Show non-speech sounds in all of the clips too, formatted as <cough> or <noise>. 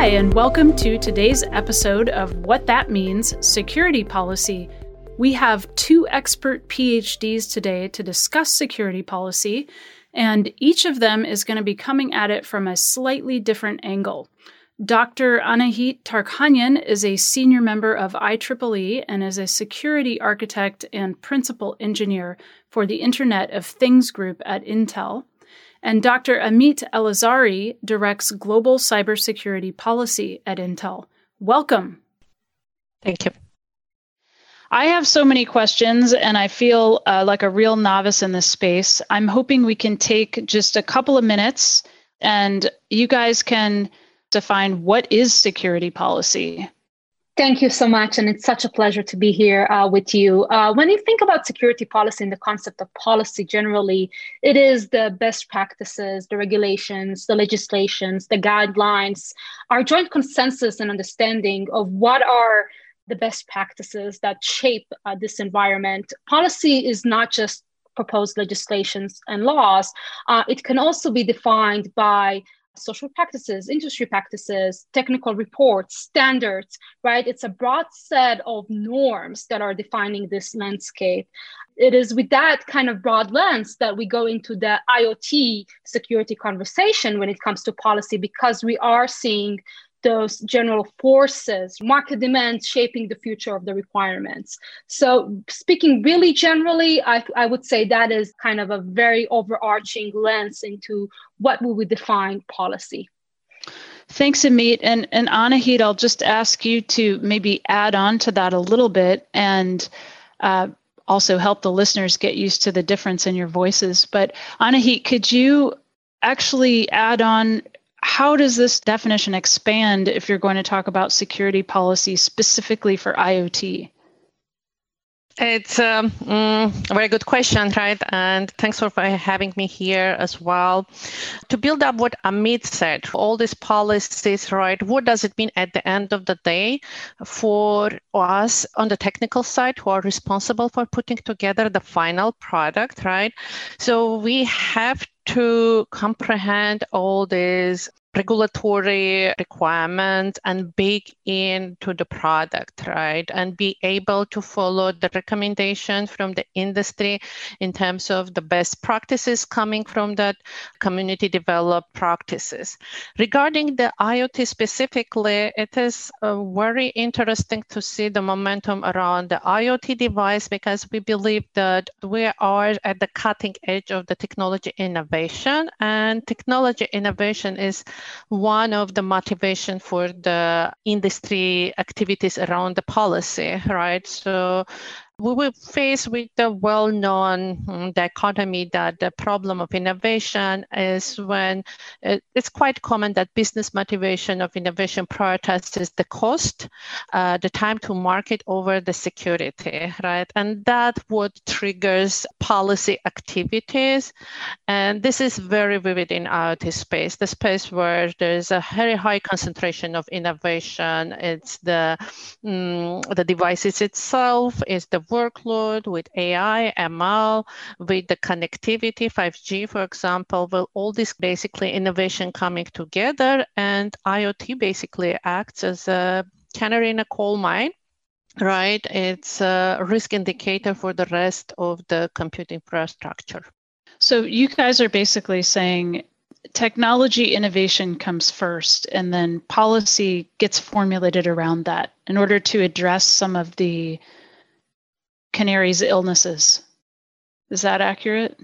Hi, and welcome to today's episode of What That Means Security Policy. We have two expert PhDs today to discuss security policy, and each of them is going to be coming at it from a slightly different angle. Dr. Anahit Tarkhanyan is a senior member of IEEE and is a security architect and principal engineer for the Internet of Things group at Intel. And Dr. Amit Elazari directs global cybersecurity policy at Intel. Welcome. Thank you. I have so many questions, and I feel uh, like a real novice in this space. I'm hoping we can take just a couple of minutes and you guys can define what is security policy. Thank you so much. And it's such a pleasure to be here uh, with you. Uh, when you think about security policy and the concept of policy generally, it is the best practices, the regulations, the legislations, the guidelines, our joint consensus and understanding of what are the best practices that shape uh, this environment. Policy is not just proposed legislations and laws, uh, it can also be defined by social practices, industry practices, technical reports, standards, right? It's a broad set of norms that are defining this landscape. It is with that kind of broad lens that we go into the IoT security conversation when it comes to policy because we are seeing those general forces, market demands shaping the future of the requirements. So, speaking really generally, I, I would say that is kind of a very overarching lens into what will we define policy. Thanks, Amit. And, and Anahit, I'll just ask you to maybe add on to that a little bit and uh, also help the listeners get used to the difference in your voices. But Anahit, could you actually add on how does this definition expand if you're going to talk about security policy specifically for IoT? It's um, mm, a very good question, right? And thanks for having me here as well. To build up what Amit said, all these policies, right? What does it mean at the end of the day for us on the technical side who are responsible for putting together the final product, right? So we have to comprehend all these regulatory requirements and bake into the product, right? And be able to follow the recommendations from the industry in terms of the best practices coming from that community developed practices. Regarding the IoT specifically, it is uh, very interesting to see the momentum around the IoT device because we believe that we are at the cutting edge of the technology innovation and technology innovation is one of the motivation for the industry activities around the policy, right? So we will face with the well-known um, dichotomy that the problem of innovation is when it, it's quite common that business motivation of innovation prioritizes the cost, uh, the time to market over the security, right? And that what triggers policy activities. And this is very vivid in IoT space, the space where there's a very high concentration of innovation. It's the um, the devices itself, is the workload with AI, ML, with the connectivity, 5G, for example, will all this basically innovation coming together and IoT basically acts as a canary in a coal mine right? It's a risk indicator for the rest of the compute infrastructure. So you guys are basically saying technology innovation comes first and then policy gets formulated around that in order to address some of the canaries' illnesses. Is that accurate?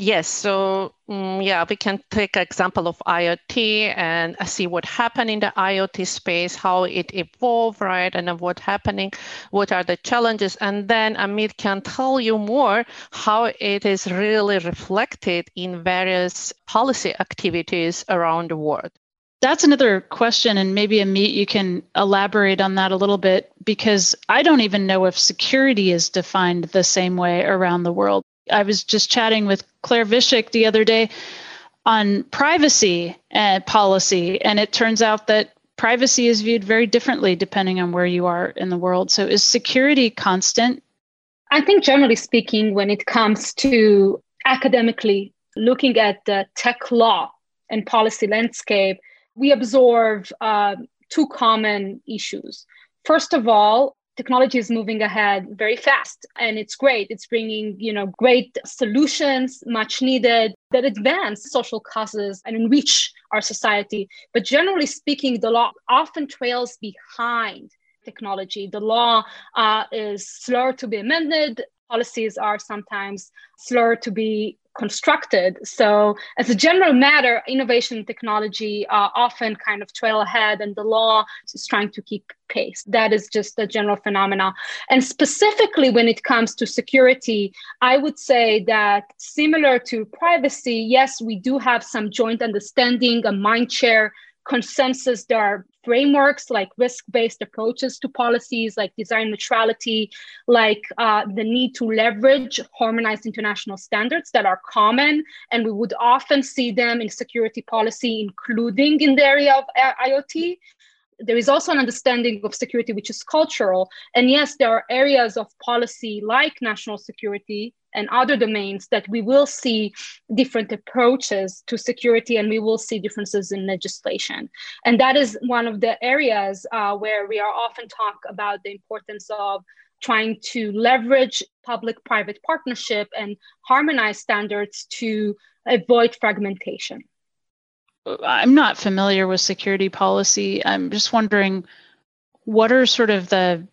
Yes. So um, yeah, we can take an example of IoT and see what happened in the IoT space, how it evolved, right, and what happening, what are the challenges, and then Amit can tell you more how it is really reflected in various policy activities around the world. That's another question, and maybe Amit, you can elaborate on that a little bit because I don't even know if security is defined the same way around the world. I was just chatting with Claire Vishik the other day on privacy and policy, and it turns out that privacy is viewed very differently depending on where you are in the world. So, is security constant? I think, generally speaking, when it comes to academically looking at the tech law and policy landscape, we observe uh, two common issues. First of all, technology is moving ahead very fast and it's great. It's bringing you know great solutions much needed that advance social causes and enrich our society. But generally speaking the law often trails behind technology. The law uh, is slower to be amended. Policies are sometimes slower to be constructed. So, as a general matter, innovation and technology uh, often kind of trail ahead, and the law is trying to keep pace. That is just a general phenomenon. And specifically, when it comes to security, I would say that similar to privacy, yes, we do have some joint understanding, a mind share consensus. There are frameworks like risk based approaches to policies, like design neutrality, like uh, the need to leverage harmonized international standards that are common. And we would often see them in security policy, including in the area of IoT there is also an understanding of security which is cultural. And yes, there are areas of policy like national security and other domains that we will see different approaches to security and we will see differences in legislation. And that is one of the areas uh, where we are often talk about the importance of trying to leverage public private partnership and harmonize standards to avoid fragmentation. I'm not familiar with security policy. I'm just wondering what are sort of the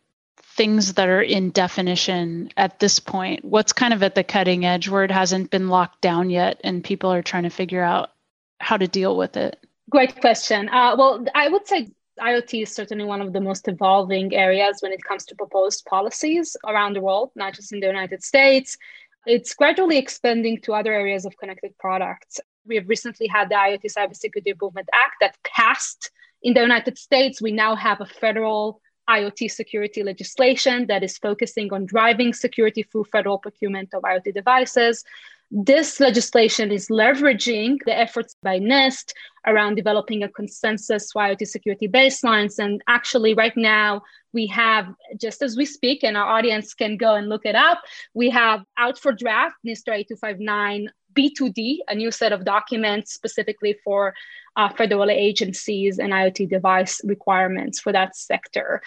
things that are in definition at this point? What's kind of at the cutting edge where it hasn't been locked down yet and people are trying to figure out how to deal with it? Great question. Uh, well, I would say IoT is certainly one of the most evolving areas when it comes to proposed policies around the world, not just in the United States. It's gradually expanding to other areas of connected products. We have recently had the IoT Cybersecurity Improvement Act that passed in the United States. We now have a federal IoT security legislation that is focusing on driving security through federal procurement of IoT devices. This legislation is leveraging the efforts by NIST around developing a consensus IoT security baselines. And actually, right now, we have, just as we speak, and our audience can go and look it up, we have out for draft NIST 8259 B2D, a new set of documents specifically for uh, federal agencies and IoT device requirements for that sector.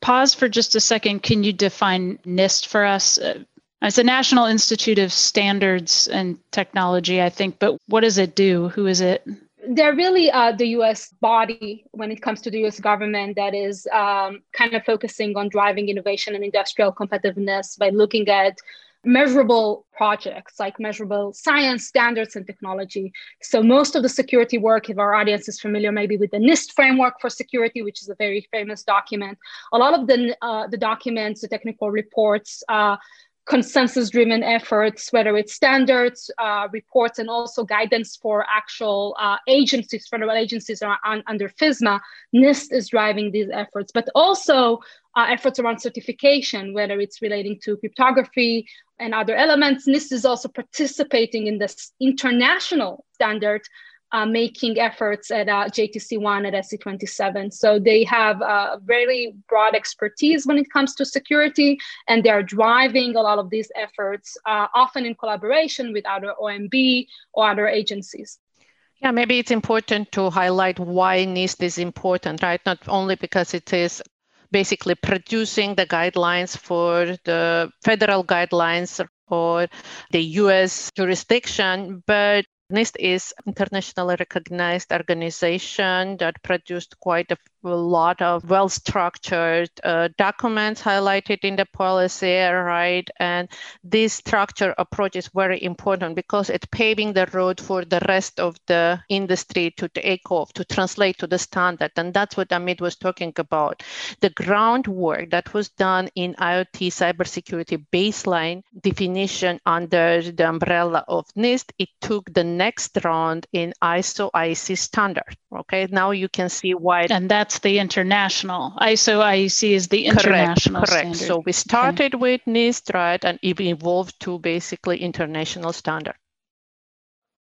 Pause for just a second. Can you define NIST for us? Uh, it's a National Institute of Standards and Technology, I think, but what does it do? Who is it? They're really uh, the US body when it comes to the US government that is um, kind of focusing on driving innovation and industrial competitiveness by looking at measurable projects like measurable science standards and technology. So most of the security work if our audience is familiar maybe with the NIST framework for security which is a very famous document a lot of the, uh, the documents the technical reports uh, consensus driven efforts, whether it's standards, uh, reports, and also guidance for actual uh, agencies, federal agencies are on, under FISMA. NIST is driving these efforts, but also uh, efforts around certification, whether it's relating to cryptography and other elements. NIST is also participating in this international standard uh, making efforts at uh, JTC1 at SC27. So they have a very broad expertise when it comes to security, and they're driving a lot of these efforts, uh, often in collaboration with other OMB or other agencies. Yeah, maybe it's important to highlight why NIST is important, right? Not only because it is basically producing the guidelines for the federal guidelines for the US jurisdiction, but NIST is internationally recognized organization that produced quite a a lot of well structured uh, documents highlighted in the policy, right? And this structure approach is very important because it's paving the road for the rest of the industry to take off, to translate to the standard. And that's what Amit was talking about. The groundwork that was done in IoT cybersecurity baseline definition under the umbrella of NIST, it took the next round in ISO IEC standard Okay, now you can see why. And that's the international. ISO IEC is the international correct, correct. standard. So we started okay. with NIST, right, and it evolved to basically international standard.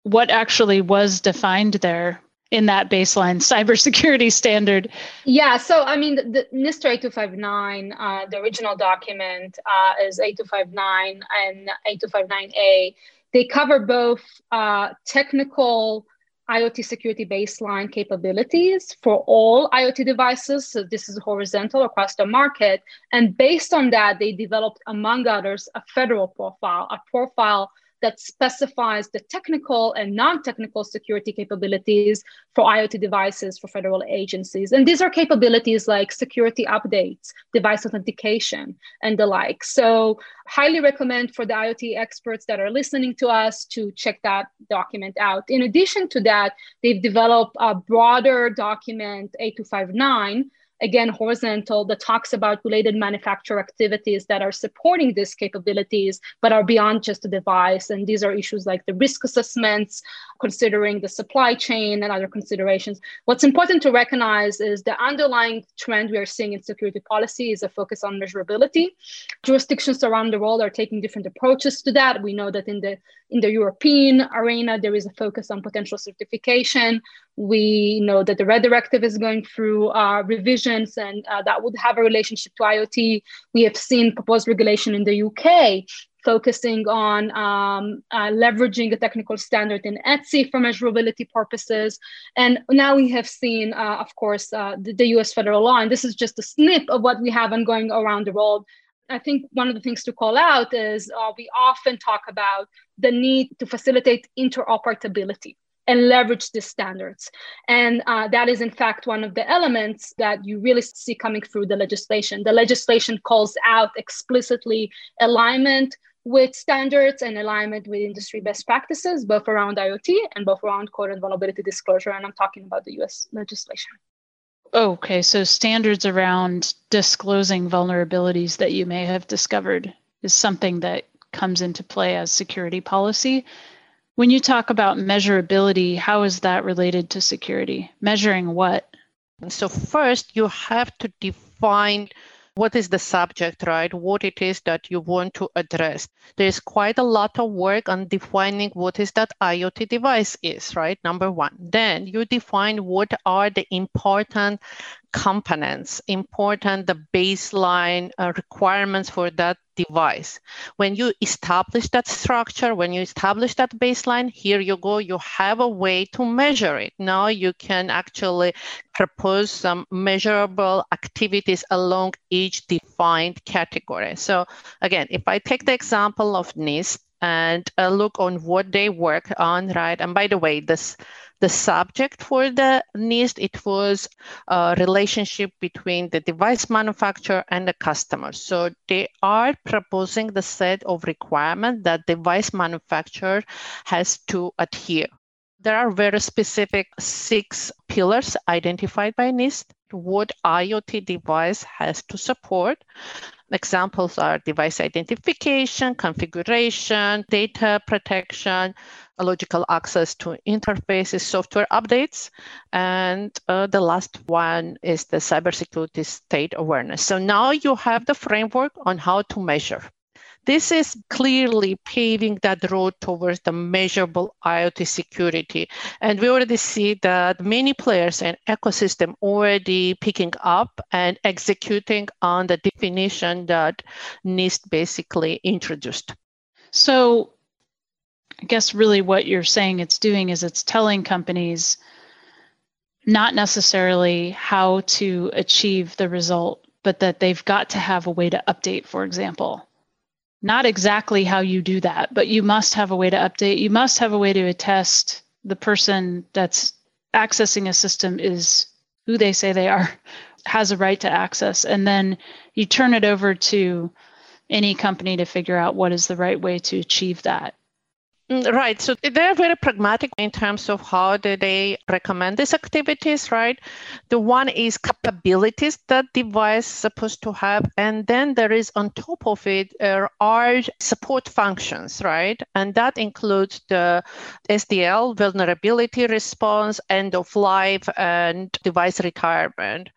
What actually was defined there in that baseline <laughs> cybersecurity standard? Yeah, so I mean, the, the NIST 8259, uh, the original document uh, is 8259 and 8259A. They cover both uh, technical IoT security baseline capabilities for all IoT devices. So this is horizontal across the market. And based on that, they developed, among others, a federal profile, a profile that specifies the technical and non-technical security capabilities for IoT devices for federal agencies. And these are capabilities like security updates, device authentication, and the like. So highly recommend for the IoT experts that are listening to us to check that document out. In addition to that, they've developed a broader document, 8259, again horizontal that talks about related manufacturer activities that are supporting these capabilities but are beyond just the device. And these are issues like the risk assessments considering the supply chain and other considerations. What's important to recognize is the underlying trend we are seeing in security policy is a focus on measurability. Jurisdictions around the world are taking different approaches to that. We know that in the in the european arena there is a focus on potential certification. We know that the red directive is going through uh, revisions and uh, that would have a relationship to IoT. We have seen proposed regulation in the UK focusing on um, uh, leveraging a technical standard in ETSI for measurability purposes. And now we have seen, uh, of course, uh, the, the US federal law. And this is just a snip of what we have ongoing around the world. I think one of the things to call out is uh, we often talk about the need to facilitate interoperability and leverage these standards. And uh, that is, in fact, one of the elements that you really see coming through the legislation. The legislation calls out explicitly alignment with standards and alignment with industry best practices, both around IoT and both around code and vulnerability disclosure. And I'm talking about the US legislation. Okay, so standards around disclosing vulnerabilities that you may have discovered is something that comes into play as security policy. When you talk about measurability, how is that related to security? Measuring what? So, first, you have to define what is the subject, right? What it is that you want to address. There's quite a lot of work on defining what is that IoT device is, right? Number one. Then you define what are the important components, important the baseline uh, requirements for that device. When you establish that structure, when you establish that baseline, here you go, you have a way to measure it. Now you can actually propose some measurable activities along each defined category. So again, if I take the example of NIST and uh, look on what they work on, right? And by the way, this the subject for the NIST, it was a relationship between the device manufacturer and the customer. So they are proposing the set of requirements that device manufacturer has to adhere. There are very specific six pillars identified by NIST what IoT device has to support. Examples are device identification, configuration, data protection, logical access to interfaces, software updates, and uh, the last one is the cybersecurity state awareness. So now you have the framework on how to measure. This is clearly paving that road towards the measurable IoT security. And we already see that many players and ecosystem already picking up and executing on the definition that NIST basically introduced. So I guess really what you're saying it's doing is it's telling companies not necessarily how to achieve the result, but that they've got to have a way to update, for example. Not exactly how you do that, but you must have a way to update. You must have a way to attest the person that's accessing a system is who they say they are, <laughs> has a right to access. And then you turn it over to any company to figure out what is the right way to achieve that. Mm, right. So they're very pragmatic in terms of how do they recommend these activities, right? The one is capabilities that device is supposed to have. And then there is on top of it uh, are support functions, right? And that includes the SDL, vulnerability response, end of life, and device retirement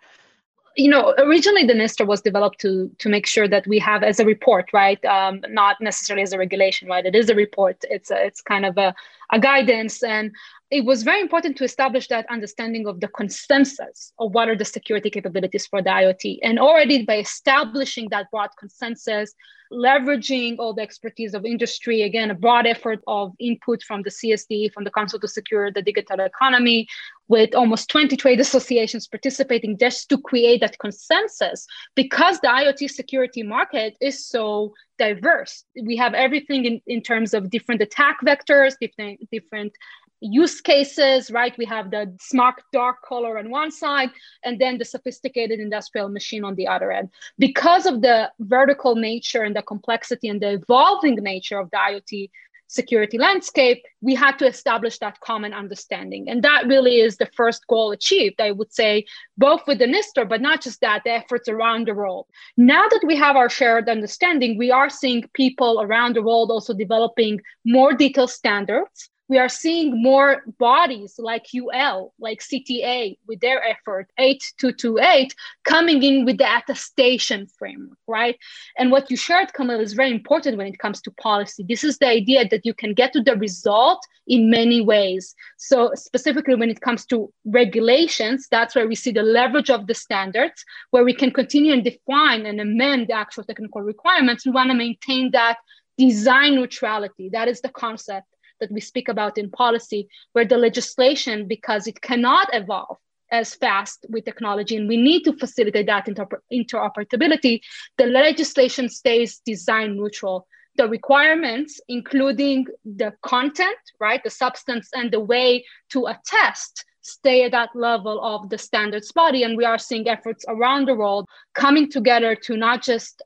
you know, originally the NIST was developed to to make sure that we have as a report, right? Um, not necessarily as a regulation, right? It is a report. It's a, it's kind of a, a guidance, and it was very important to establish that understanding of the consensus of what are the security capabilities for the IoT. And already by establishing that broad consensus, leveraging all the expertise of industry, again, a broad effort of input from the CSD, from the Council to Secure the Digital Economy, with almost 20 trade associations participating just to create that consensus because the IoT security market is so diverse. We have everything in, in terms of different attack vectors, different, different use cases, right? We have the smart dark color on one side, and then the sophisticated industrial machine on the other end. Because of the vertical nature and the complexity and the evolving nature of the IoT security landscape, we had to establish that common understanding. And that really is the first goal achieved, I would say, both with the NISTIR, but not just that, the efforts around the world. Now that we have our shared understanding, we are seeing people around the world also developing more detailed standards we are seeing more bodies like UL, like CTA with their effort, 8228, coming in with the attestation framework, right? And what you shared, Camille, is very important when it comes to policy. This is the idea that you can get to the result in many ways. So, specifically when it comes to regulations, that's where we see the leverage of the standards, where we can continue and define and amend the actual technical requirements. We want to maintain that design neutrality. That is the concept that we speak about in policy, where the legislation, because it cannot evolve as fast with technology, and we need to facilitate that inter- interoperability, the legislation stays design neutral. The requirements, including the content, right, the substance, and the way to attest, stay at that level of the standards body. And we are seeing efforts around the world coming together to not just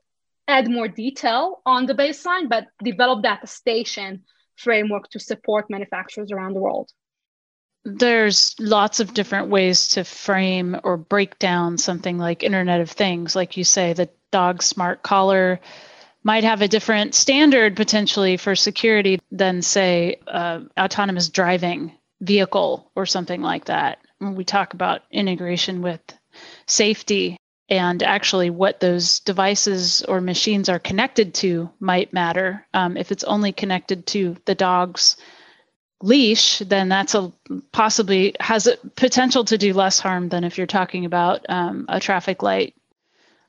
add more detail on the baseline, but develop that station framework to support manufacturers around the world. There's lots of different ways to frame or break down something like Internet of Things. Like you say, the dog smart collar might have a different standard potentially for security than, say, uh, autonomous driving vehicle or something like that. When we talk about integration with safety, and actually what those devices or machines are connected to might matter. Um, if it's only connected to the dog's leash, then that's a possibly has a potential to do less harm than if you're talking about um, a traffic light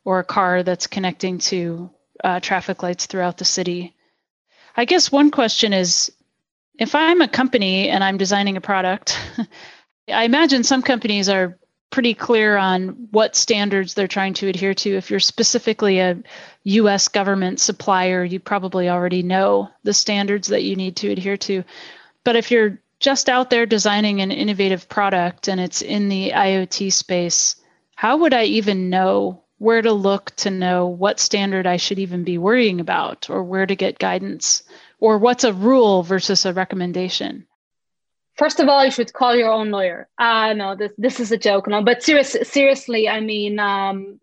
or a car that's connecting to uh, traffic lights throughout the city. I guess one question is if I'm a company and I'm designing a product, <laughs> I imagine some companies are pretty clear on what standards they're trying to adhere to. If you're specifically a US government supplier, you probably already know the standards that you need to adhere to. But if you're just out there designing an innovative product and it's in the IoT space, how would I even know where to look to know what standard I should even be worrying about or where to get guidance or what's a rule versus a recommendation? First of all, you should call your own lawyer. Uh, no, this this is a joke, no. But serious, seriously, I mean, um,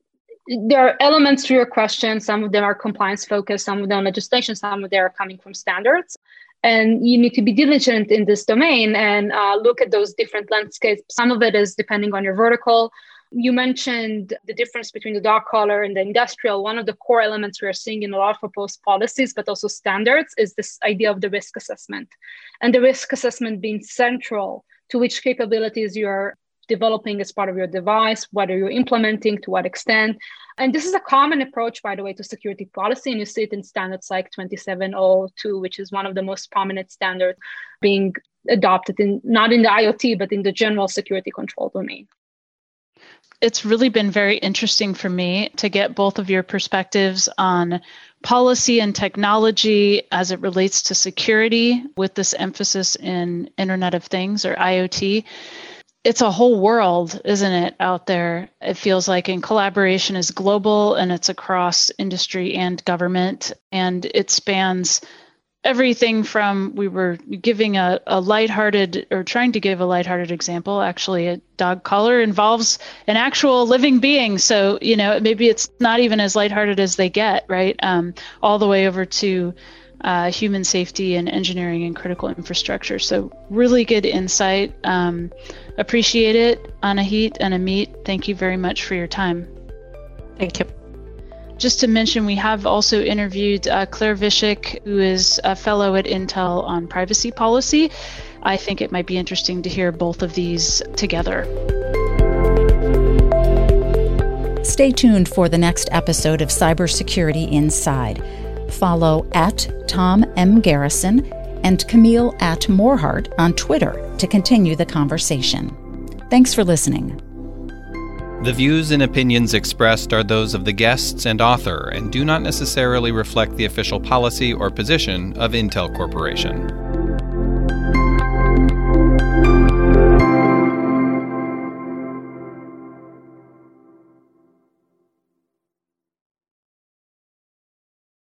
there are elements to your question. Some of them are compliance focused, some of them are legislation, some of them are coming from standards. And you need to be diligent in this domain and uh, look at those different landscapes. Some of it is depending on your vertical. You mentioned the difference between the dark collar and the industrial. One of the core elements we are seeing in a lot of proposed policies, but also standards, is this idea of the risk assessment. And the risk assessment being central to which capabilities you're developing as part of your device, whether you're implementing, to what extent. And this is a common approach, by the way, to security policy. And you see it in standards like 27002, which is one of the most prominent standards being adopted in not in the IoT, but in the general security control domain it's really been very interesting for me to get both of your perspectives on policy and technology as it relates to security with this emphasis in Internet of Things or IoT. It's a whole world, isn't it, out there? It feels like, and collaboration is global and it's across industry and government, and it spans everything from we were giving a, a lighthearted or trying to give a lighthearted example. Actually, a dog collar involves an actual living being. So, you know, maybe it's not even as lighthearted as they get, right? Um, all the way over to uh, human safety and engineering and critical infrastructure. So, really good insight. Um, appreciate it. Anahit and Amit, thank you very much for your time. Thank you. Just to mention, we have also interviewed uh, Claire Vishik, who is a fellow at Intel on privacy policy. I think it might be interesting to hear both of these together. Stay tuned for the next episode of Cybersecurity Inside. Follow at Tom M. Garrison and Camille at Morhardt on Twitter to continue the conversation. Thanks for listening. The views and opinions expressed are those of the guests and author and do not necessarily reflect the official policy or position of Intel Corporation.